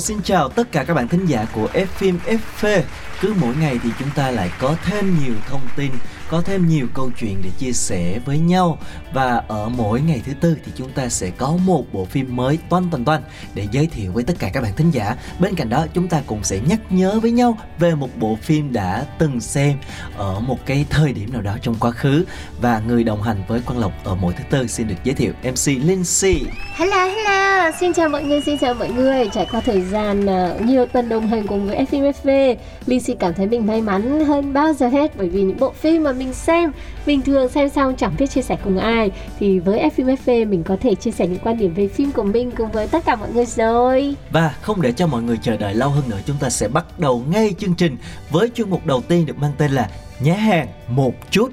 xin chào tất cả các bạn thính giả của F phim FV. Cứ mỗi ngày thì chúng ta lại có thêm nhiều thông tin, có thêm nhiều câu chuyện để chia sẻ với nhau và ở mỗi ngày thứ tư thì chúng ta sẽ có một bộ phim mới toan toàn toan để giới thiệu với tất cả các bạn thính giả. Bên cạnh đó chúng ta cũng sẽ nhắc nhớ với nhau về một bộ phim đã từng xem ở một cái thời điểm nào đó trong quá khứ và người đồng hành với Quang Lộc ở mỗi thứ tư xin được giới thiệu MC Lindsay. Hello, hello, xin chào mọi người, xin chào mọi người Trải qua thời gian ờ, nhiều tuần đồng hành cùng với FMFV, Lindsay cảm thấy mình may mắn hơn bao giờ hết Bởi vì những bộ phim mà mình xem Bình thường xem xong chẳng biết chia sẻ cùng ai. Thì với FPV mình có thể chia sẻ những quan điểm về phim của mình cùng với tất cả mọi người rồi. Và không để cho mọi người chờ đợi lâu hơn nữa chúng ta sẽ bắt đầu ngay chương trình với chuyên mục đầu tiên được mang tên là Nhé hàng một chút.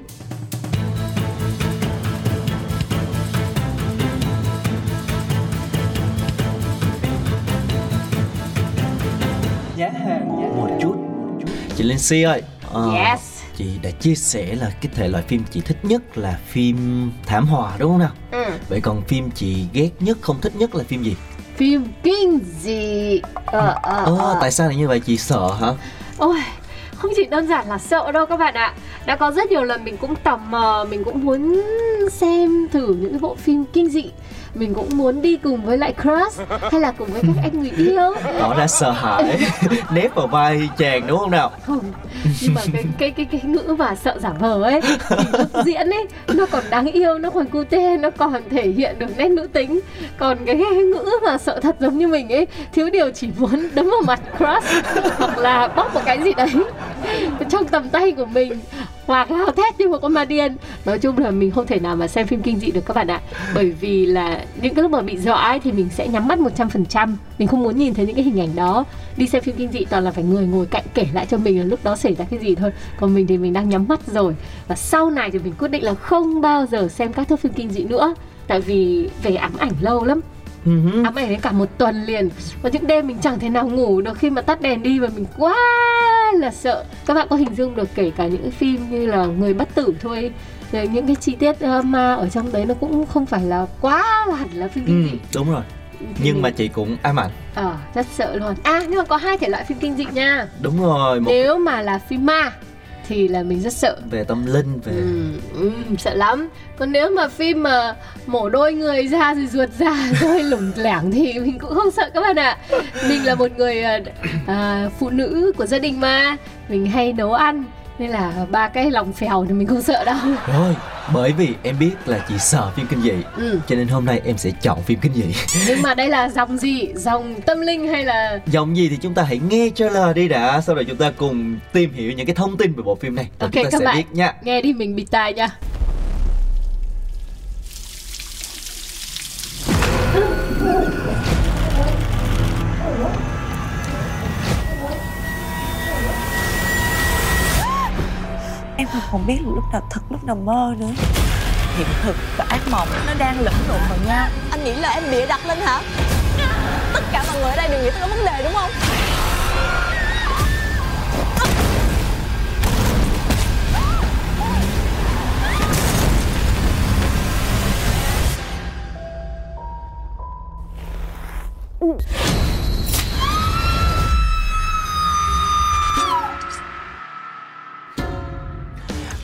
Nhé hàng một chút. Chị Linh Si ơi ờ, Yes Chị đã chia sẻ là cái thể loại phim chị thích nhất là phim thảm họa đúng không nào? ừ. Vậy còn phim chị ghét nhất, không thích nhất là phim gì? Phim kinh dị ờ, ờ, Ồ, ờ. tại sao lại như vậy chị sợ hả? Ôi, không chỉ đơn giản là sợ đâu các bạn ạ Đã có rất nhiều lần mình cũng tò mò Mình cũng muốn xem thử những cái bộ phim kinh dị Mình cũng muốn đi cùng với lại crush Hay là cùng với các anh người yêu. Tỏ ra sợ hãi. Nép vào vai chàng đúng không nào? Không, nhưng mà cái cái cái cái ngữ mà sợ giả vờ ấy Thì diễn ấy, nó còn đáng yêu, nó còn cute, nó còn thể hiện được nét nữ tính. Còn cái, cái ngữ mà sợ thật giống như mình ấy Thiếu điều chỉ muốn đấm vào mặt crush Hoặc là bóp một cái gì đấy trong tầm tay của mình hoặc gào thét như một con ma điên. Nói chung là mình không thể nào mà xem phim kinh dị được các bạn ạ. Bởi vì là những cái lúc mà bị dọa ấy thì mình sẽ nhắm mắt 100% mình không muốn nhìn thấy những cái hình ảnh đó. Đi xem phim kinh dị toàn là phải người ngồi cạnh kể lại cho mình là lúc đó xảy ra cái gì thôi. Còn mình thì mình đang nhắm mắt rồi. Và sau này thì mình quyết định là không bao giờ xem các thước phim kinh dị nữa. Tại vì về ám ảnh lâu lắm. Ừ hứ. ám ảnh đến cả một tuần liền. Và những đêm mình chẳng thể nào ngủ được khi mà tắt đèn đi và mình quá là sợ. Các bạn có hình dung được kể cả những phim như là người bất tử thôi rồi những cái chi tiết uh, ma ở trong đấy nó cũng không phải là quá là hẳn là phim kinh Ừ, dị đúng rồi. Thì Nhưng mà chị cũng ám ảnh. Ờ rất sợ luôn. À nhưng mà có hai thể loại phim kinh dị nha. Đúng rồi, một nếu mà là phim ma thì là mình rất sợ. Về tâm linh về Ừ, ừ, sợ lắm. Còn nếu mà phim mà mổ đôi người ra rồi ruột ra rồi lủng lẻng thì mình cũng không sợ các bạn ạ. Mình là một người à, à, phụ nữ của gia đình mà. Mình hay nấu ăn nên là ba cái lòng phèo thì mình không sợ đâu. Rồi, bởi vì em biết là chị sợ phim kinh dị ừ. Cho nên hôm nay em sẽ chọn phim kinh dị. Nhưng mà đây là dòng gì? Dòng tâm linh hay là Dòng gì thì chúng ta hãy nghe trailer đi đã Sau đó chúng ta cùng tìm hiểu những cái thông tin về bộ phim này. Rồi Ok, chúng ta các sẽ bạn. biết nha. nghe đi mình bịt tai nha không biết lúc nào thật, lúc nào mơ nữa Hiện thực và ác mộng nó đang lẫn lộn vào nhau Anh nghĩ là em bịa đặt lên hả? Tất cả mọi người ở đây đều nghĩ tôi có vấn đề đúng không?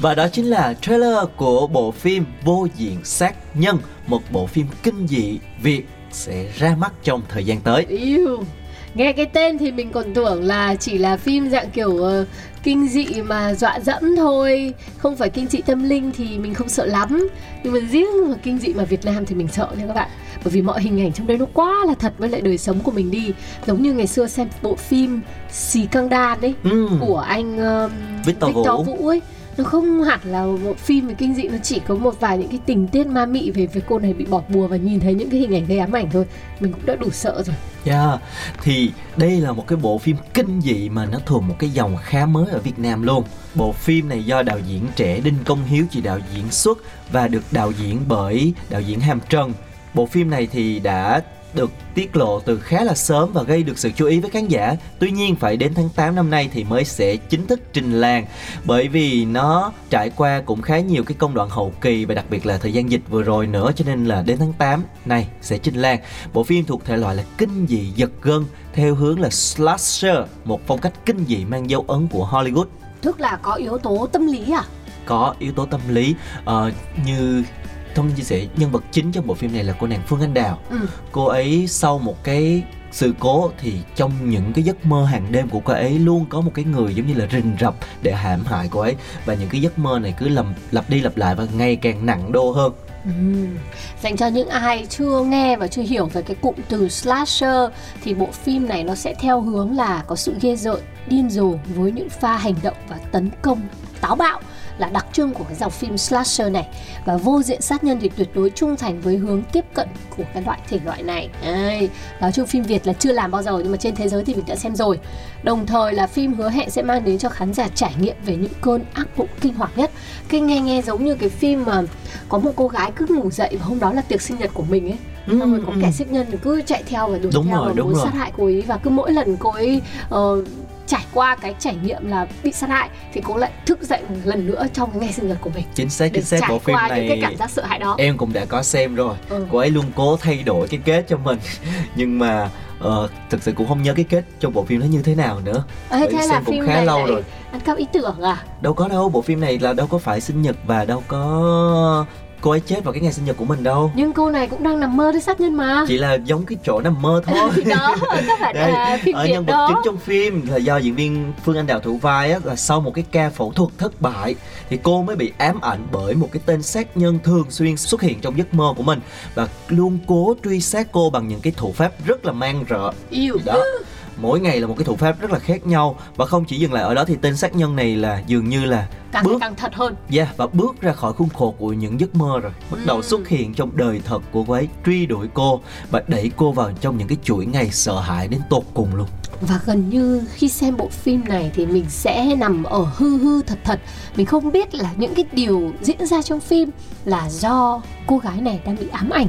Và đó chính là trailer của bộ phim Vô diện sát nhân Một bộ phim kinh dị Việt sẽ ra mắt trong thời gian tới Yêu. Nghe cái tên thì mình còn tưởng là chỉ là phim dạng kiểu ờ, kinh dị mà dọa dẫm thôi Không phải kinh dị tâm linh thì mình không sợ lắm Nhưng mà riêng mà kinh dị mà Việt Nam thì mình sợ nha các bạn Bởi vì mọi hình ảnh trong đây nó quá là thật với lại đời sống của mình đi Giống như ngày xưa xem bộ phim Xì Căng Đan ấy ừ. Của anh um, Victor Vũ. Vũ ấy nó không hẳn là một phim về kinh dị nó chỉ có một vài những cái tình tiết ma mị về về cô này bị bỏ bùa và nhìn thấy những cái hình ảnh gây ám ảnh thôi mình cũng đã đủ sợ rồi Yeah, thì đây là một cái bộ phim kinh dị mà nó thuộc một cái dòng khá mới ở Việt Nam luôn. Bộ phim này do đạo diễn trẻ Đinh Công Hiếu chỉ đạo diễn xuất và được đạo diễn bởi đạo diễn Hàm Trần. Bộ phim này thì đã được tiết lộ từ khá là sớm và gây được sự chú ý với khán giả. Tuy nhiên phải đến tháng 8 năm nay thì mới sẽ chính thức trình làng bởi vì nó trải qua cũng khá nhiều cái công đoạn hậu kỳ và đặc biệt là thời gian dịch vừa rồi nữa cho nên là đến tháng 8 này sẽ trình làng. Bộ phim thuộc thể loại là kinh dị giật gân theo hướng là slasher, một phong cách kinh dị mang dấu ấn của Hollywood tức là có yếu tố tâm lý à có yếu tố tâm lý ờ, như thông chia sẻ nhân vật chính trong bộ phim này là cô nàng Phương Anh Đào ừ. cô ấy sau một cái sự cố thì trong những cái giấc mơ hàng đêm của cô ấy luôn có một cái người giống như là rình rập để hãm hại cô ấy và những cái giấc mơ này cứ lầm lặp đi lặp lại và ngày càng nặng đô hơn Ừ. Dành cho những ai chưa nghe và chưa hiểu về cái cụm từ slasher thì bộ phim này nó sẽ theo hướng là có sự ghê rợn, điên rồ với những pha hành động và tấn công táo bạo là đặc trưng của cái dòng phim slasher này và vô diện sát nhân thì tuyệt đối trung thành với hướng tiếp cận của cái loại thể loại này Đấy. nói chung phim Việt là chưa làm bao giờ nhưng mà trên thế giới thì mình đã xem rồi đồng thời là phim hứa hẹn sẽ mang đến cho khán giả trải nghiệm về những cơn ác mộng kinh hoàng nhất cái nghe nghe giống như cái phim mà có một cô gái cứ ngủ dậy và hôm đó là tiệc sinh nhật của mình ấy Ừ, xong rồi có ừ. kẻ xích nhân cứ chạy theo và đuổi Đúng theo rồi, và muốn rồi. sát hại cô ấy và cứ mỗi lần cô ấy ờ, trải qua cái trải nghiệm là bị sát hại thì cô lại thức dậy một lần nữa trong ngày sinh nhật của mình. Chính xác chính xác bộ phim qua những cái này cảm giác sợ hãi đó. em cũng đã có xem rồi. Ừ. cô ấy luôn cố thay đổi cái kết cho mình. Nhưng mà uh, thực sự cũng không nhớ cái kết trong bộ phim nó như thế nào nữa. Bởi thế xem là cũng phim khá này lâu lại rồi. ăn cắp ý tưởng à? Đâu có đâu bộ phim này là đâu có phải sinh nhật và đâu có cô ấy chết vào cái ngày sinh nhật của mình đâu. Nhưng cô này cũng đang nằm mơ tới sát nhân mà. Chỉ là giống cái chỗ nằm mơ thôi. Đó các bạn Đây, phim ở nhân vật chính trong phim là do diễn viên Phương Anh Đào thủ vai á, là sau một cái ca phẫu thuật thất bại thì cô mới bị ám ảnh bởi một cái tên sát nhân thường xuyên xuất hiện trong giấc mơ của mình và luôn cố truy sát cô bằng những cái thủ pháp rất là mang rợ. Yêu đó mỗi ngày là một cái thủ pháp rất là khác nhau và không chỉ dừng lại ở đó thì tên sát nhân này là dường như là càng bước càng thật hơn. Yeah, và bước ra khỏi khuôn khổ của những giấc mơ rồi. Bắt đầu Ừ. xuất hiện trong đời thật của cô ấy Truy đuổi cô Và đẩy cô vào trong những cái chuỗi ngày sợ hãi đến tột cùng luôn. Và gần như khi xem bộ phim này thì mình sẽ nằm ở hư hư thật thật. Mình không biết là những cái điều diễn ra trong phim là do cô gái này đang bị ám ảnh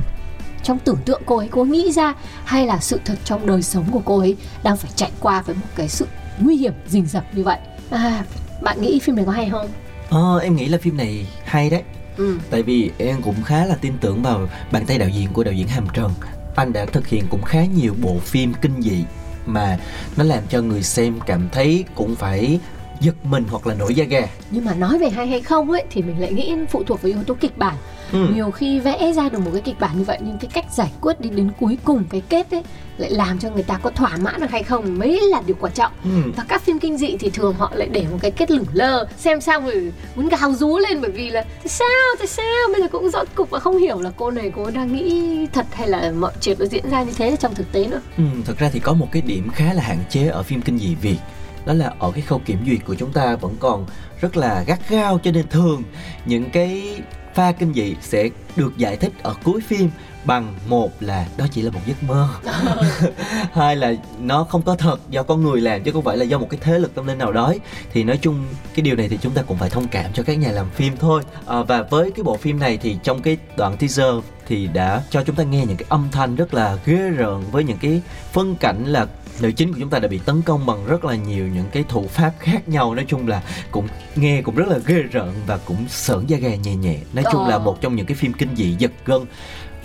trong tưởng tượng cô ấy có nghĩ ra hay là sự thật trong đời sống của cô ấy đang phải trải qua với một cái sự nguy hiểm rình rập như vậy? À, bạn nghĩ phim này có hay không? Ờ, em nghĩ là phim này hay đấy. Ừ. Tại vì em cũng khá là tin tưởng vào bàn tay đạo diễn của đạo diễn Hàm Trần. Anh đã thực hiện cũng khá nhiều bộ phim kinh dị Mà nó làm cho người xem cảm thấy cũng phải giật mình hoặc là nổi da gà. Nhưng mà nói về hay hay không ấy thì mình lại nghĩ phụ thuộc vào yếu tố kịch bản. Ừ. nhiều khi vẽ ra được một cái kịch bản như vậy nhưng cái cách giải quyết đi đến cuối cùng cái kết ấy lại làm cho người ta có thỏa mãn được hay không mới là điều quan trọng. Ừ. và các phim kinh dị thì thường họ lại để một cái kết lửng lơ xem xong rồi muốn gào rú lên bởi vì là tại sao tại sao? Bây giờ cũng rõ cục và không hiểu là cô này cô đang nghĩ thật hay là mọi chuyện nó diễn ra như thế trong thực tế nữa. Ừ, thật ra thì có một cái điểm khá là hạn chế ở phim kinh dị Việt đó là ở cái khâu kiểm duyệt của chúng ta vẫn còn rất là gắt gao cho nên thường những cái pha kinh dị sẽ được giải thích ở cuối phim bằng một là đó chỉ là một giấc mơ. Hai là nó không có thật do con người làm chứ không phải là do một cái thế lực tâm linh nào đó thì nói chung cái điều này thì chúng ta cũng phải thông cảm cho các nhà làm phim thôi. À, và với cái bộ phim này thì trong cái đoạn teaser thì đã cho chúng ta nghe những cái âm thanh rất là ghê rợn với những cái phân cảnh là nữ chính của chúng ta đã bị tấn công bằng rất là nhiều những cái thủ pháp khác nhau. Nói chung là cũng nghe cũng rất là ghê rợn và cũng sởn da gà nhẹ nhẹ. Nói chung Ờ. là một trong những cái phim kinh dị giật gân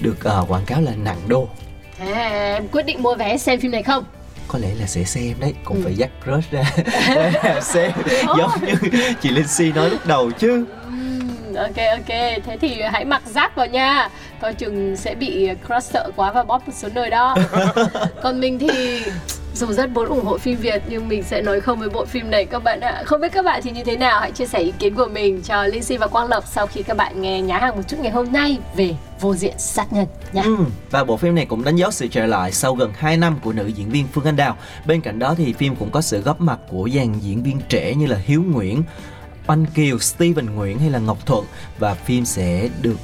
được ờ, quảng cáo là nặng đô. Thế em quyết định mua vé xem phim này không? Có lẽ là sẽ xem đấy cũng Ừ. phải dắt crush ra. Xem. Giống như chị Linh Si nói lúc đầu chứ. Ok ok. Thế thì hãy mặc giáp vào nha. Coi chừng sẽ bị crush sợ quá và bóp một số nơi đó. Còn mình thì dù rất muốn ủng hộ phim Việt nhưng mình sẽ nói không với bộ phim này các bạn ạ không biết các bạn thì như thế nào hãy chia sẻ ý kiến của mình cho Linh Si và Quang Lộc sau khi các bạn nghe nhá hàng một chút ngày hôm nay về vô diện sát nhân nha. Ừ, và bộ phim này cũng đánh dấu sự trở lại sau gần 2 năm của nữ diễn viên Phương Anh Đào. Bên cạnh đó thì phim cũng có sự góp mặt của dàn diễn viên trẻ như là Hiếu Nguyễn, Oanh Kiều, Steven Nguyễn hay là Ngọc Thuận và phim sẽ được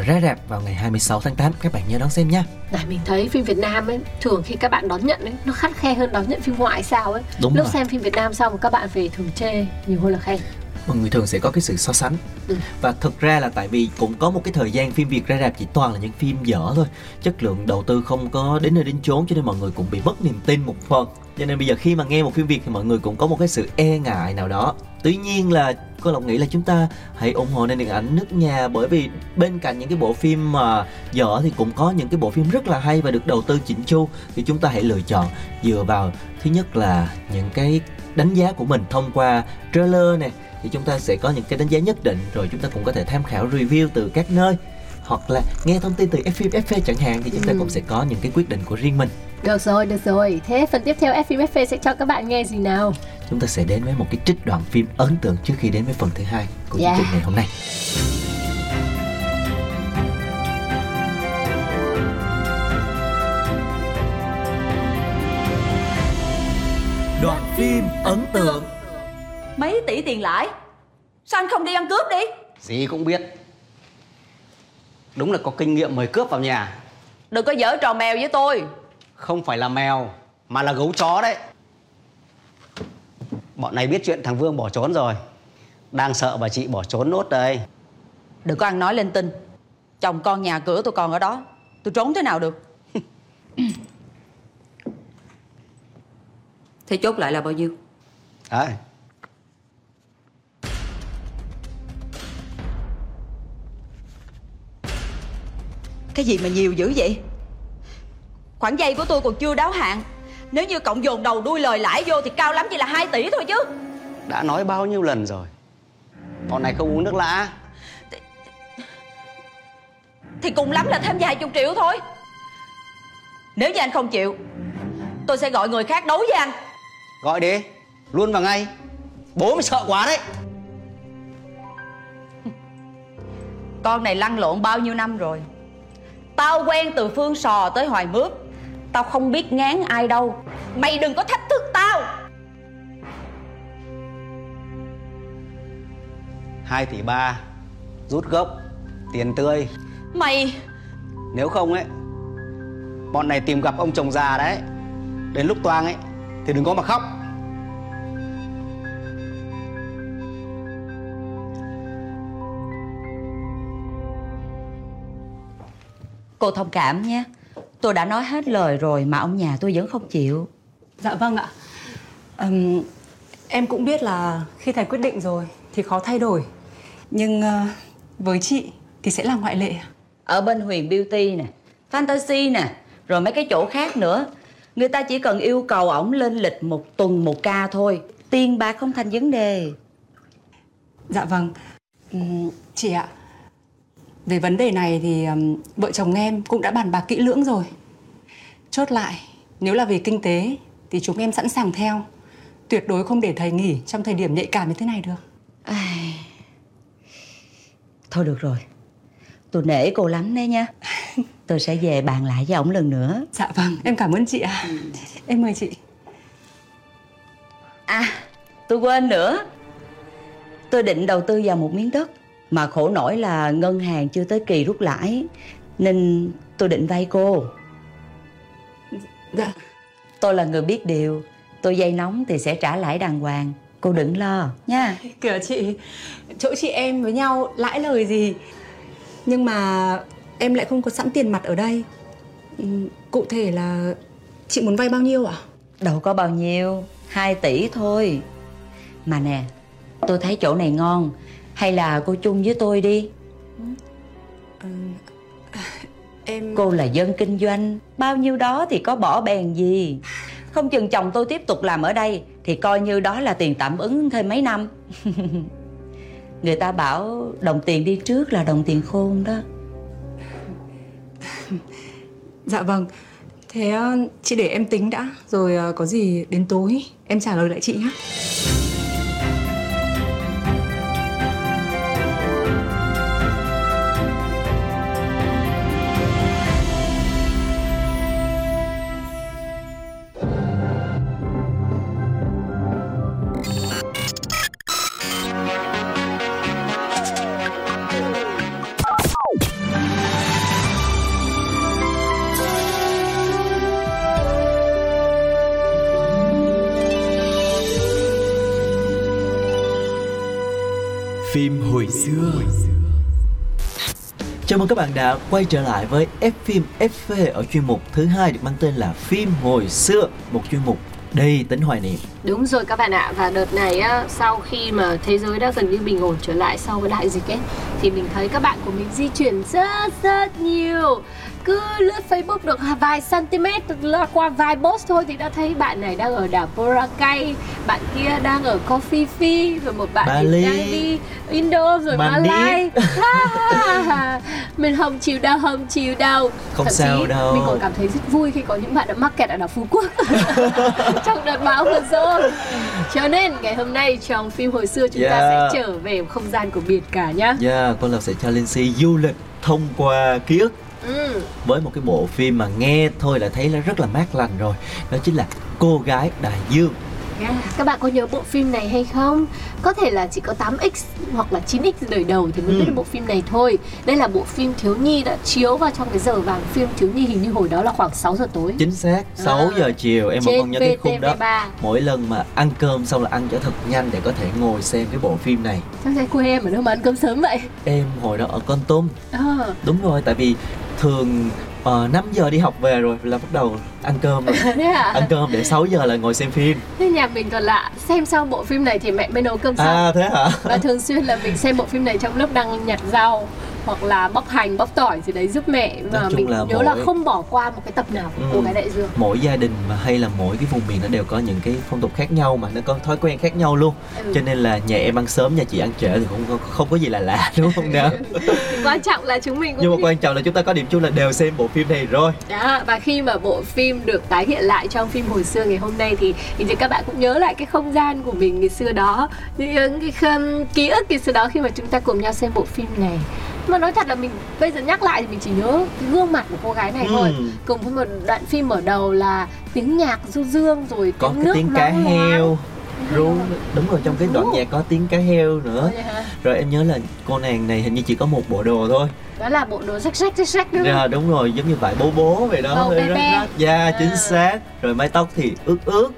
uh, ra rạp vào ngày 26 tháng 8 các bạn nhớ đón xem nha Này mình thấy phim Việt Nam ấy thường khi các bạn đón nhận ấy nó khắt khe hơn đón nhận phim ngoại sao ấy. Đúng Lúc rồi. xem phim Việt Nam xong các bạn về thường chê nhiều hơn là khen. mọi người thường sẽ có cái sự so sánh Ừ. và thực ra là tại vì cũng có một cái thời gian phim Việt ra rạp chỉ toàn là những phim dở thôi chất lượng đầu tư không có đến nơi đến chốn cho nên mọi người cũng bị mất niềm tin một phần cho nên bây giờ khi mà nghe một phim Việt thì mọi người cũng có một cái sự e ngại nào đó. Tuy nhiên là cô lộc nghĩ là chúng ta hãy ủng hộ nền điện ảnh nước nhà bởi vì bên cạnh những cái bộ phim mà dở thì cũng có những cái bộ phim rất là hay và được đầu tư chỉnh chu. Thì chúng ta hãy lựa chọn dựa vào thứ nhất là những cái đánh giá của mình thông qua trailer nè thì chúng ta sẽ có những cái đánh giá nhất định rồi chúng ta cũng có thể tham khảo review từ các nơi. Hoặc là nghe thông tin từ F FV chẳng hạn thì chúng ta Ừ. cũng sẽ có những cái quyết định của riêng mình Được rồi, được rồi. Thế phần tiếp theo FPFP sẽ cho các bạn nghe gì nào? chúng ta sẽ đến với một cái trích đoạn phim ấn tượng trước khi đến với phần thứ hai của chương Yeah. trình ngày hôm nay. Đoạn phim ấn tượng. Mấy tỷ tiền lãi? Sao anh không đi ăn cướp đi? Dì cũng biết. Đúng là có kinh nghiệm mời cướp vào nhà. Đừng có dở trò mèo với tôi Không phải là mèo Mà là gấu chó đấy. Bọn này biết chuyện thằng Vương bỏ trốn rồi. Đang sợ bà chị bỏ trốn nốt đây. Đừng có ăn nói lên tin Chồng con nhà cửa tôi còn ở đó. Tôi trốn thế nào được? Thế chốt lại là bao nhiêu? Đấy Cái gì mà nhiều dữ vậy Khoản dây của tôi còn chưa đáo hạn. Nếu như cộng dồn đầu đuôi lời lãi vô Thì cao lắm chỉ là 2 tỷ thôi chứ. Đã nói bao nhiêu lần rồi? Bọn này không uống nước lã. Thì cùng lắm là thêm vài chục triệu thôi. Nếu như anh không chịu Tôi sẽ gọi người khác đấu với anh. Gọi đi Luôn vào ngay. Bố mới sợ quá đấy. Con này lăn lộn bao nhiêu năm rồi? Tao quen từ Phương Sò tới Hoài Mướp Tao không biết ngán ai đâu. Mày đừng có thách thức tao. 2 tỷ ba Rút gốc Tiền tươi. Mày Nếu không ấy Bọn này tìm gặp ông chồng già đấy. Đến lúc toang ấy Thì đừng có mà khóc. Cô thông cảm nhé Tôi đã nói hết lời rồi mà ông nhà tôi vẫn không chịu Dạ vâng ạ. Ừm, em cũng biết là khi thầy quyết định rồi thì khó thay đổi. Nhưng ờ, với chị thì sẽ là ngoại lệ. Ở bên Huyền Beauty nè Fantasy nè Rồi mấy cái chỗ khác nữa Người ta chỉ cần yêu cầu ổng lên lịch một tuần một ca thôi Tiền bạc không thành vấn đề Dạ vâng. Ừm, chị ạ. Về vấn đề này thì ừm, vợ chồng em cũng đã bàn bạc kỹ lưỡng rồi. Chốt lại, nếu là về kinh tế thì chúng em sẵn sàng theo. Tuyệt đối không để thầy nghỉ trong thời điểm nhạy cảm như thế này được. Ai... Thôi được rồi Tôi nể cô lắm đấy nha Tôi sẽ về bàn lại với ổng lần nữa Dạ vâng, em cảm ơn chị ạ. Em mời chị. À tôi quên nữa Tôi định đầu tư vào một miếng đất Mà khổ nổi là ngân hàng chưa tới kỳ rút lãi Nên tôi định vay cô. Dạ. Tôi là người biết điều Tôi dây nóng thì sẽ trả lãi đàng hoàng. Cô đừng lo nha. Kìa chị, chỗ chị em với nhau lãi lời gì? Nhưng mà em lại không có sẵn tiền mặt ở đây. Ừm, Cụ thể là chị muốn vay bao nhiêu ạ? Đâu có bao nhiêu 2 tỷ thôi. Mà nè Tôi thấy chỗ này ngon Hay là cô chung với tôi đi. Em... Cô là dân kinh doanh Bao nhiêu đó thì có bỏ bèn gì. Không chừng chồng tôi tiếp tục làm ở đây Thì coi như đó là tiền tạm ứng thêm mấy năm. Người ta bảo đồng tiền đi trước là đồng tiền khôn đó. Dạ vâng. Thế ờ, chị để em tính đã Rồi ờ, có gì đến tối em trả lời lại chị nhé hồi xưa Chào mừng các bạn đã quay trở lại với F phim FV ở chuyên mục thứ hai được mang tên là phim hồi xưa, một chuyên mục đầy tính hoài niệm. Đúng rồi các bạn ạ Và đợt này á, sau khi mà thế giới đã gần như bình ổn trở lại sau cái đại dịch ấy Thì mình thấy các bạn của mình di chuyển rất rất nhiều cứ lướt Facebook được vài cm lướt qua vài post thôi thì đã thấy bạn này đang ở đảo Boracay bạn kia đang ở Coffee Phi rồi một bạn Bali. đang đi Indo rồi. Malai mình không chịu đâu không chịu đâu Không Thậm sao chí đâu. mình còn cảm thấy rất vui khi có những bạn đã mắc kẹt ở đảo Phú Quốc trong đợt bão vừa rồi cho nên ngày hôm nay trong phim hồi xưa chúng ta Yeah. sẽ trở về không gian của biển cả nhá Yeah, con Lộc sẽ cho Linh Si du lịch thông qua ký ức ừ. với một cái bộ phim mà nghe thôi là thấy là rất là mát lành rồi. Đó chính là Cô gái đại dương. Yeah. Các bạn có nhớ bộ phim này hay không? Có thể là chỉ có 8X hoặc là 9X đời đầu thì mới Ừ. biết được bộ phim này thôi Đây là bộ phim thiếu nhi đã chiếu vào trong cái giờ vàng phim thiếu nhi hình như hồi đó là khoảng 6 giờ tối Chính xác, 6 À, giờ chiều em vẫn còn nhớ cái khung đó. VTV3 Mỗi lần mà ăn cơm xong là ăn cho thật nhanh để có thể ngồi xem cái bộ phim này. Sao cái quê em ở đâu mà ăn cơm sớm vậy? Em hồi đó ở Con Tum Ờ, Đúng rồi, tại vì thường uh, 5 giờ đi học về rồi là bắt đầu ăn cơm rồi. thế à? ăn cơm để 6 giờ là ngồi xem phim. Thế nhà mình còn lạ Xem xong bộ phim này thì mẹ mới nấu cơm xong À thế hả? Và thường xuyên là mình xem bộ phim này trong lúc đang nhặt rau hoặc là bóc hành, bóc tỏi gì đấy giúp mẹ và mình là nhớ là mỗi- không bỏ qua một cái tập nào của Ừ. cô gái đại dương Mỗi gia đình mà hay là mỗi cái vùng miền nó đều có những cái phong tục khác nhau mà nó có thói quen khác nhau luôn. Ừ. Cho nên là nhà em ăn sớm, nhà chị ăn trễ thì cũng không, không có gì là lạ đúng không nào? quan trọng là chúng mình cũng Nhưng mà quan trọng là chúng ta có điểm chung là đều xem bộ phim này rồi. Đó, và khi mà bộ phim được tái hiện lại trong phim hồi xưa ngày hôm nay thì thì các bạn cũng nhớ lại cái không gian của mình ngày xưa đó những cái khâm- ký ức ngày xưa đó khi mà chúng ta cùng nhau xem bộ phim này mà nói thật là mình bây giờ nhắc lại thì mình chỉ nhớ cái gương mặt của cô gái này thôi. Ừ. cùng với một đoạn phim mở đầu là tiếng nhạc du dương rồi Có tiếng cái nước tiếng cá heo. Ru đúng rồi. trong cái đoạn nhạc có tiếng cá heo nữa. Rồi em nhớ là cô nàng này hình như chỉ có một bộ đồ thôi. Đó là bộ đồ rách rách rách rách đúng không? à, đúng rồi giống như vải bố bố vậy đó. Hơi rách rách da chính xác. Rồi mái tóc thì ướt ướt.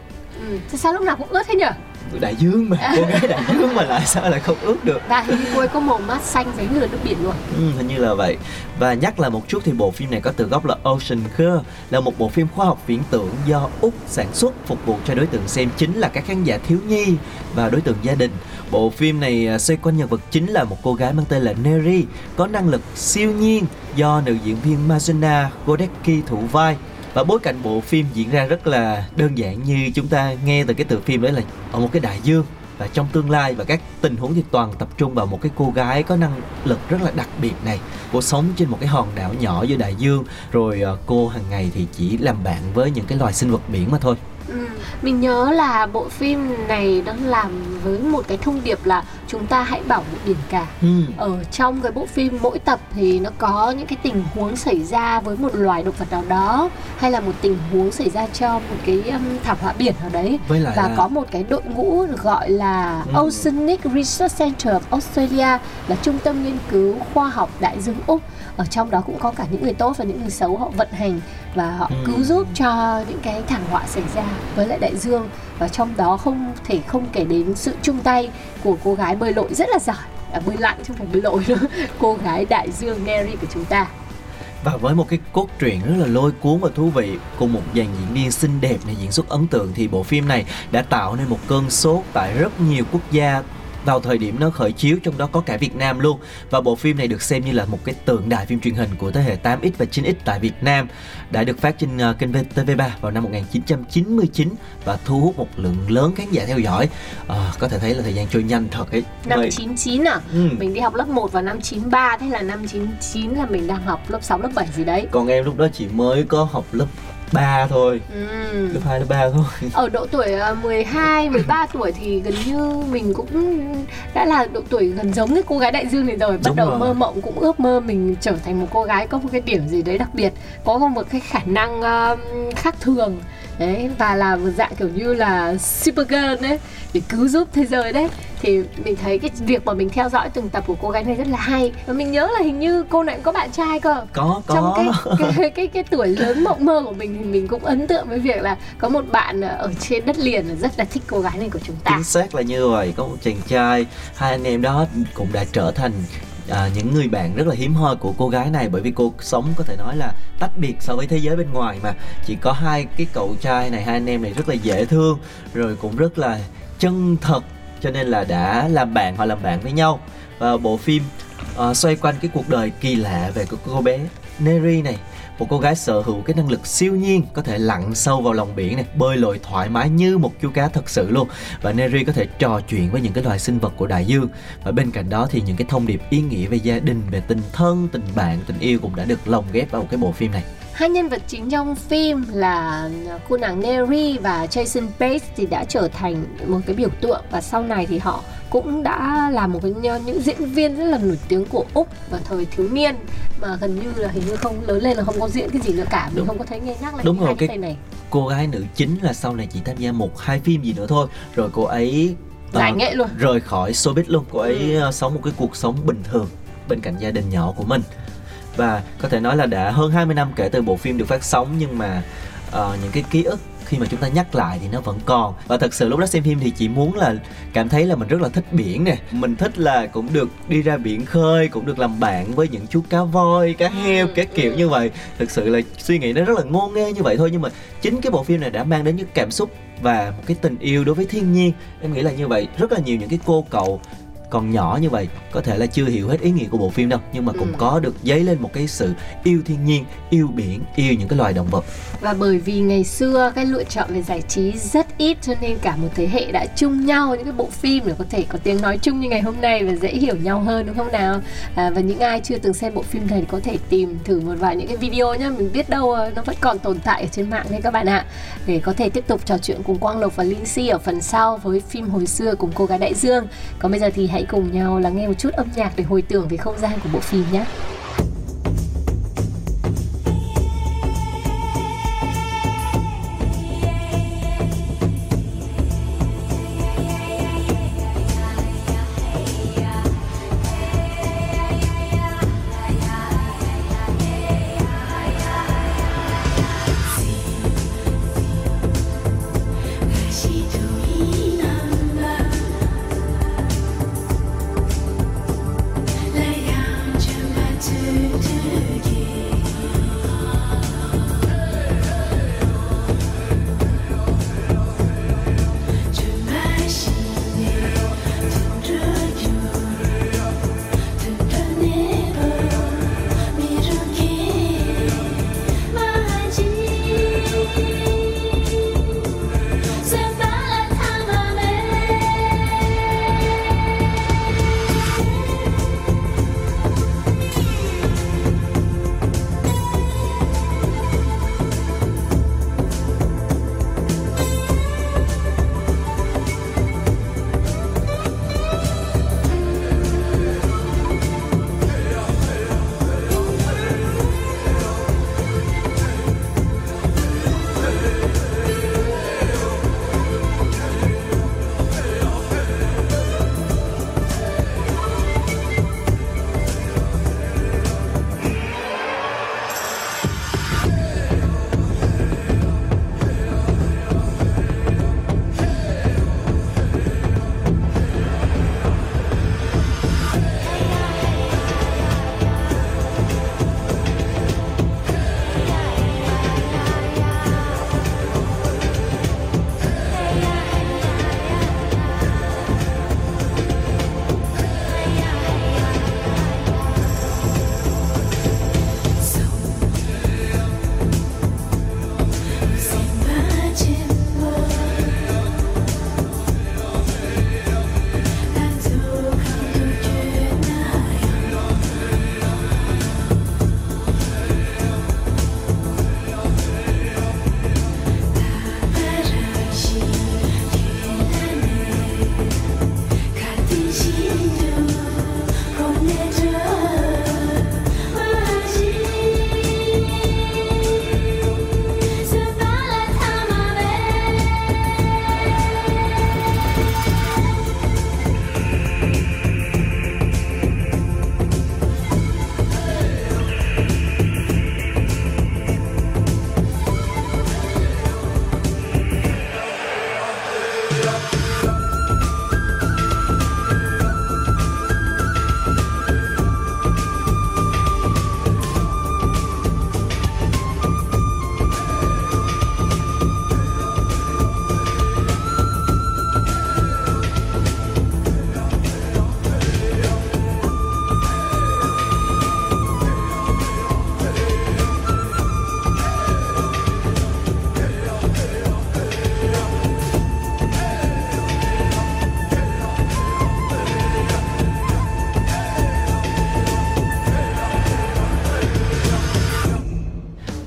Ừ. Sao lúc nào cũng ướt thế nhở? Đại dương mà. Cô gái đại dương mà lại sao lại không ướt được? Và hình như có màu mắt xanh giống như là nước biển luôn. Ừ, hình như là vậy. Và nhắc lại một chút thì bộ phim này có từ gốc là Ocean Girl Là một bộ phim khoa học viễn tưởng do Úc sản xuất Phục vụ cho đối tượng xem chính là các khán giả thiếu nhi và đối tượng gia đình. Bộ phim này à, xoay quanh nhân vật chính là một cô gái mang tên là Neri Có năng lực siêu nhiên do nữ diễn viên Mazuna Godecki thủ vai và bối cảnh bộ phim diễn ra rất là đơn giản như chúng ta nghe từ cái tựa phim đấy là ở một cái đại dương và trong tương lai và các tình huống thì toàn tập trung vào một cái cô gái có năng lực rất là đặc biệt này cô sống trên một cái hòn đảo nhỏ giữa đại dương, rồi ờ, cô hàng ngày thì chỉ làm bạn với những cái loài sinh vật biển mà thôi Ừ. Mình nhớ là bộ phim này đang làm với một cái thông điệp là chúng ta hãy bảo vệ biển cả. ừ. Ở trong cái bộ phim mỗi tập thì nó có những cái tình huống xảy ra với một loài động vật nào đó hay là một tình huống xảy ra cho một cái um, thảm họa biển nào đấy với lại và là có một cái đội ngũ được gọi là Ừ. Oceanic Research Center of Australia là trung tâm nghiên cứu khoa học đại dương Úc ở trong đó cũng có cả những người tốt và những người xấu họ vận hành và họ Ừ. cứu giúp cho những cái thảm họa xảy ra với lại đại dương và trong đó không thể không kể đến sự chung tay của cô gái bơi lội rất là giỏi. À, bơi lặn chứ không phải bơi lội nữa cô gái đại dương Mary của chúng ta. Và với một cái cốt truyện rất là lôi cuốn và thú vị cùng một dàn diễn viên xinh đẹp này diễn xuất ấn tượng thì bộ phim này đã tạo nên một cơn sốt tại rất nhiều quốc gia vào thời điểm nó khởi chiếu trong đó có cả Việt Nam luôn. Và bộ phim này được xem như là một cái tượng đài phim truyền hình của thế hệ 8X và 9X tại Việt Nam đã được phát trên uh, kênh VTV3 vào năm 1999 và thu hút một lượng lớn khán giả theo dõi. Ờ, có thể thấy là thời gian trôi nhanh thật ấy. Năm Vậy- 99 à Ừ. mình đi học lớp 1 vào năm 93 thế là năm 99 là mình đang học lớp 6 lớp 7 gì đấy. Còn em lúc đó chỉ mới có học lớp 3 thôi ừ. lớp 2 lớp 3 thôi ở độ tuổi à, 12, 13 tuổi thì gần như mình cũng đã là độ tuổi gần giống với cô gái đại dương này rồi bắt Đúng đầu rồi. mơ mộng cũng ước mơ mình trở thành một cô gái có một cái điểm gì đấy đặc biệt có một cái khả năng um, khác thường đấy và là một dạng kiểu như là Supergirl đấy để cứu giúp thế giới đấy. Thì mình thấy cái việc mà mình theo dõi từng tập của cô gái này rất là hay. Và mình nhớ là hình như cô này cũng có bạn trai cơ. Có có. Trong cái cái, cái cái cái tuổi lớn mộng mơ của mình thì mình cũng ấn tượng với việc là có một bạn ở trên đất liền là rất là thích cô gái này của chúng ta. Chính xác là như vậy có một chàng trai hai anh em đó cũng đã trở thành à, những người bạn rất là hiếm hoi của cô gái này bởi vì cô sống có thể nói là tách biệt so với thế giới bên ngoài mà. Chỉ có hai cái cậu trai này hai anh em này rất là dễ thương rồi cũng rất là chân thật cho nên là đã làm bạn họ làm bạn với nhau. Và bộ phim uh, xoay quanh cái cuộc đời kỳ lạ về của cô bé Neri này một cô gái sở hữu cái năng lực siêu nhiên, có thể lặn sâu vào lòng biển này, bơi lội thoải mái như một chú cá thật sự luôn. Và Neri có thể trò chuyện với những cái loài sinh vật của đại dương. Và bên cạnh đó thì những cái thông điệp ý nghĩa về gia đình, về tình thân, tình bạn, tình yêu cũng đã được lồng ghép vào cái bộ phim này. Hai nhân vật chính trong phim là cô nàng Neri và Jason Bates thì đã trở thành một cái biểu tượng. Và sau này thì họ cũng đã là một cái những diễn viên rất là nổi tiếng của Úc vào thời thiếu niên. Mà gần như là hình như không lớn lên là không có diễn cái gì nữa cả. Mình Đúng. không có thấy nghe nhắc lại Đúng rồi, cái này. cô gái nữ chính là sau này chỉ tham gia một hai phim gì nữa thôi. Rồi cô ấy ờ, giải nghệ luôn. rời khỏi showbiz luôn. Cô ấy Ừ. ờ, sống một cái cuộc sống bình thường bên cạnh gia đình nhỏ của mình và có thể nói là đã hơn 20 năm kể từ bộ phim được phát sóng nhưng mà ờ, những cái ký ức khi mà chúng ta nhắc lại thì nó vẫn còn. Và thật sự lúc đó xem phim thì chỉ muốn là cảm thấy là mình rất là thích biển nè. Mình thích là cũng được đi ra biển khơi cũng được làm bạn với những chú cá voi cá heo các kiểu như vậy. Thực sự là suy nghĩ nó rất là ngô nghê như vậy thôi nhưng mà chính cái bộ phim này đã mang đến những cảm xúc và một cái tình yêu đối với thiên nhiên. Em nghĩ là như vậy. Rất là nhiều những cái cô cậu còn nhỏ như vậy có thể là chưa hiểu hết ý nghĩa của bộ phim đâu nhưng mà cũng Ừ. có được dấy lên một cái sự yêu thiên nhiên yêu biển yêu những cái loài động vật. Và bởi vì ngày xưa cái lựa chọn về giải trí rất ít cho nên cả một thế hệ đã chung nhau những cái bộ phim để có thể có tiếng nói chung như ngày hôm nay và dễ hiểu nhau hơn đúng không nào? À, và những ai chưa từng xem bộ phim này thì có thể tìm thử một vài những cái video nhá mình biết đâu ờ, nó vẫn còn tồn tại ở trên mạng đấy các bạn ạ. Để có thể tiếp tục trò chuyện cùng Quang Lộc và Linh Si ở phần sau với phim hồi xưa cùng cô gái đại dương. Còn bây giờ thì hãy cùng nhau lắng nghe một chút âm nhạc để hồi tưởng về không gian của bộ phim nhé.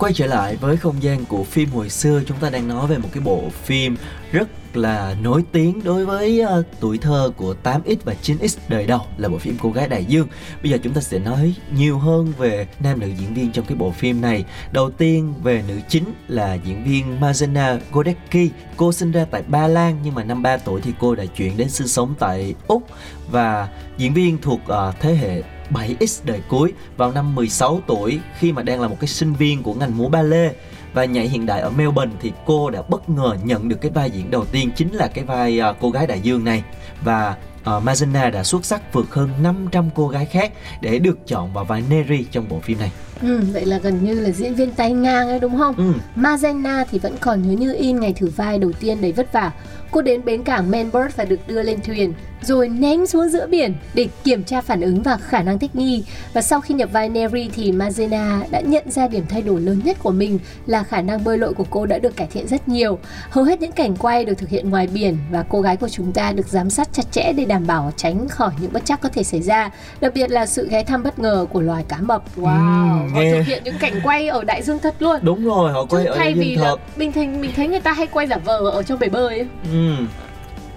Quay trở lại với không gian của phim hồi xưa. Chúng ta đang nói về một cái bộ phim rất là nổi tiếng đối với uh, tuổi thơ của 8X và 9X đời đầu là bộ phim Cô gái đại dương. Bây giờ chúng ta sẽ nói nhiều hơn về nam nữ diễn viên trong cái bộ phim này. Đầu tiên về nữ chính là diễn viên Marzena Godecki. Cô sinh ra tại Ba Lan nhưng mà năm 3 tuổi thì cô đã chuyển đến sinh sống tại Úc và diễn viên thuộc uh, thế hệ 7X đời cuối vào năm 16 tuổi khi mà đang là một cái sinh viên của ngành múa ballet và nhảy hiện đại ở Melbourne thì cô đã bất ngờ nhận được cái vai diễn đầu tiên chính là cái vai uh, cô gái đại dương này và uh, Mazena đã xuất sắc vượt hơn 500 cô gái khác để được chọn vào vai Neri trong bộ phim này. Ừ, vậy là gần như là diễn viên tay ngang ấy đúng không? Ừ. Mazena thì vẫn còn nhớ như in ngày thử vai đầu tiên đầy vất vả. Cô đến bến cảng Melbourne và được đưa lên thuyền, rồi ném xuống giữa biển để kiểm tra phản ứng và khả năng thích nghi. Và sau khi nhập vai Neri thì Mazena đã nhận ra điểm thay đổi lớn nhất của mình là khả năng bơi lội của cô đã được cải thiện rất nhiều. Hầu hết những cảnh quay được thực hiện ngoài biển và cô gái của chúng ta được giám sát chặt chẽ để đảm bảo tránh khỏi những bất chắc có thể xảy ra. Đặc biệt là sự ghé thăm bất ngờ của loài cá mập. Wow, Ừ, họ nghe- thực hiện những cảnh quay ở đại dương thật luôn. Đúng rồi, họ quay Chứ ở thay đại vì dương là thật. mình thấy mình thấy người ta hay quay giả vờ ở trong bể bơi ấy. Ừ.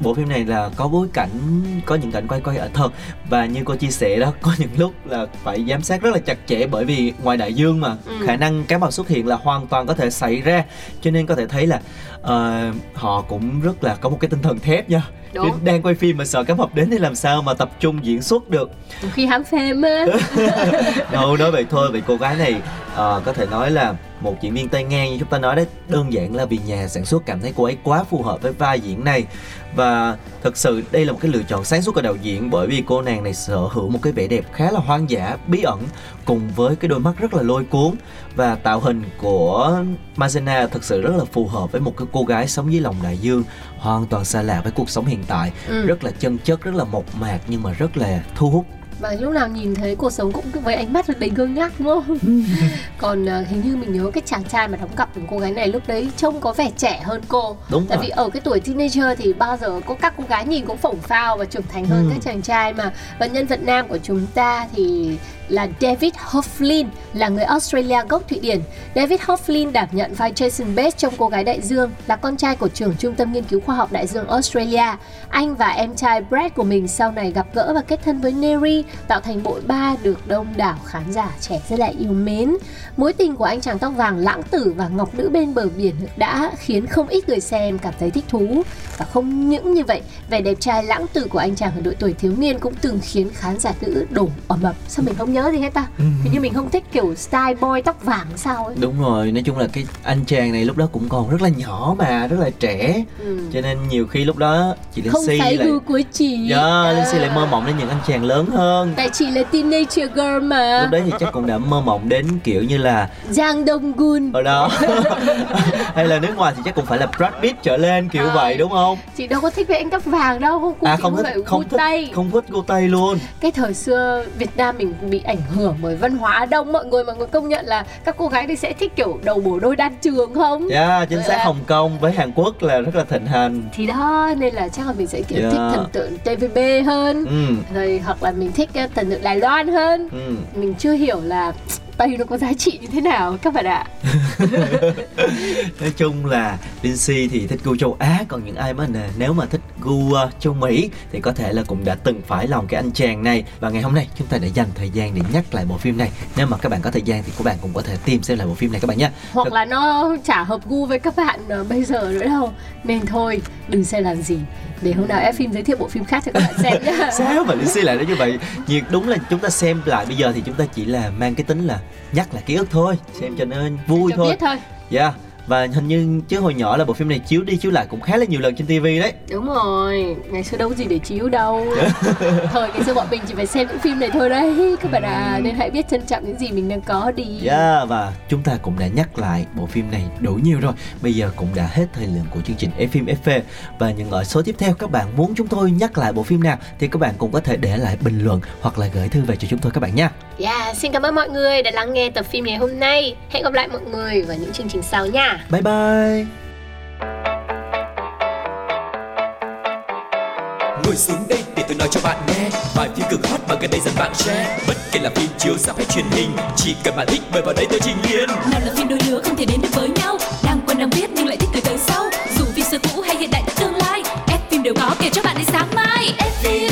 Bộ phim này là có bối cảnh, có những cảnh quay quay ở thật và như cô chia sẻ đó, có những lúc là phải giám sát rất là chặt chẽ bởi vì ngoài đại dương mà Ừ. khả năng cá mập xuất hiện là hoàn toàn có thể xảy ra, cho nên có thể thấy là ờ, họ cũng rất là có một cái tinh thần thép nha. Đúng. Đang quay phim mà sợ cá mập đến thì làm sao mà tập trung diễn xuất được khi hám phim á đâu nói vậy thôi vậy cô gái này ờ, có thể nói là một diễn viên tay ngang như chúng ta nói đấy. Đơn giản là vì nhà sản xuất cảm thấy cô ấy quá phù hợp với vai diễn này. Và thật sự đây là một cái lựa chọn sáng suốt của đạo diễn bởi vì cô nàng này sở hữu một cái vẻ đẹp khá là hoang dã bí ẩn cùng với cái đôi mắt rất là lôi cuốn. Và tạo hình của Mazena thật sự rất là phù hợp với một cái cô gái sống dưới lòng đại dương hoàn toàn xa lạ với cuộc sống hiện tại. Ừ. rất là chân chất rất là mộc mạc nhưng mà rất là thu hút và lúc nào nhìn thấy cuộc sống cũng với ánh mắt đầy ngơ ngác đúng không? Còn ờ, hình như mình nhớ cái chàng trai mà đóng cặp với cô gái này lúc đấy trông có vẻ trẻ hơn cô. Đúng tại rồi. vì ở cái tuổi teenager thì bao giờ có các cô gái nhìn cũng phổng phao và trưởng thành hơn Ừ. các chàng trai mà. Và nhân vật nam của chúng ta thì là David Hofflin là người Australia gốc Thụy Điển. David Hofflin đảm nhận vai Jason Bates trong Cô gái đại dương, là con trai của trưởng trung tâm nghiên cứu khoa học đại dương Australia. Anh và em trai Brad của mình sau này gặp gỡ và kết thân với Neri, tạo thành bộ ba được đông đảo khán giả trẻ rất là yêu mến. Mối tình của anh chàng tóc vàng lãng tử và ngọc nữ bên bờ biển đã khiến không ít người xem cảm thấy thích thú. Và không những như vậy, vẻ đẹp trai lãng tử của anh chàng ở độ tuổi thiếu niên cũng từng khiến khán giả nữ đổ ầm ầm. Sao mình không nhớ gì hết ta? Hình như mình không thích kiểu style boy tóc vàng sao ấy. Đúng rồi, nói chung là cái anh chàng này lúc đó cũng còn rất là nhỏ mà, rất là trẻ Ừ. Cho nên nhiều khi lúc đó chị Không Lindsay phải lại gu của chị. Yeah, À. Lindsay lại mơ mộng đến những anh chàng lớn hơn Tại chị là teenager girl mà. Lúc đấy thì chắc cũng đã mơ mộng đến kiểu như là Giang Đông Gun. ở đó Hay là nước ngoài thì chắc cũng phải là Brad Pitt trở lên kiểu À. vậy đúng không? Chị đâu có thích với anh tóc vàng đâu, không gu À không gu thích, không gu thích, Tây. không thích cô Tây luôn cái thời xưa Việt Nam mình bị ảnh hưởng bởi văn hóa Đông. Mọi người mọi người công nhận là các cô gái thì sẽ thích kiểu đầu bổ đôi đan trường không? Yeah, chính xác. Dạ. Hồng Kông với Hàn Quốc là rất là thịnh hành. Thì đó nên là chắc là mình sẽ kiểu Dạ. thích thần tượng TVB hơn. Ừ, rồi hoặc là mình thích uh, thần tượng Đài Loan hơn. Ừ. mình chưa hiểu là Tây nó có giá trị như thế nào các bạn ạ? Nói chung là Lindsay thì thích gu châu Á Còn những ai mà nè, nếu mà thích gu uh, châu Mỹ Thì có thể là cũng đã từng phải lòng cái anh chàng này. Và ngày hôm nay chúng ta đã dành thời gian để nhắc lại bộ phim này. Nếu mà các bạn có thời gian thì các bạn cũng có thể tìm xem lại bộ phim này các bạn nhé. Hoặc là nó chả hợp gu với các bạn uh, bây giờ nữa đâu. Nên thôi đừng xem làm gì để hôm nào em phim giới thiệu bộ phim khác cho các bạn xem nhá. Sao mà Lindsay lại nói như vậy? Nhiệt đúng là chúng ta xem lại bây giờ thì chúng ta chỉ là mang cái tính là nhắc lại ký ức thôi Xem cho nó vui cho thôi biết thôi. Dạ Và hình như chứ hồi nhỏ là bộ phim này chiếu đi chiếu lại cũng khá là nhiều lần trên TV đấy. Đúng rồi, ngày xưa đâu có gì để chiếu đâu. Thời ngày xưa bọn mình chỉ phải xem những phim này thôi đấy. Các bạn à, nên hãy biết trân trọng những gì mình đang có đi. Yeah, và chúng ta cũng đã nhắc lại bộ phim này đủ nhiều rồi. Bây giờ cũng đã hết thời lượng của chương trình F phim FV Và những ở số tiếp theo các bạn muốn chúng tôi nhắc lại bộ phim nào Thì các bạn cũng có thể để lại bình luận hoặc là gửi thư về cho chúng tôi các bạn nha Yeah, xin cảm ơn mọi người đã lắng nghe tập phim ngày hôm nay. Hẹn gặp lại mọi người vào những chương trình sau nha. Bye bye. Ngồi xuống đây để tôi nói cho bạn nghe Bài phim cực hot mà gần đây dần bạn share Bất kể là phim chiếu sắp hay truyền hình Chỉ cần bạn thích mời vào đây tôi trình liền Nào là phim đôi lứa không thể đến được với nhau Đang quen đang biết nhưng lại thích từ từ sau Dù phim xưa cũ hay hiện đại tương lai F phim đều có kể cho bạn đến sáng mai F phim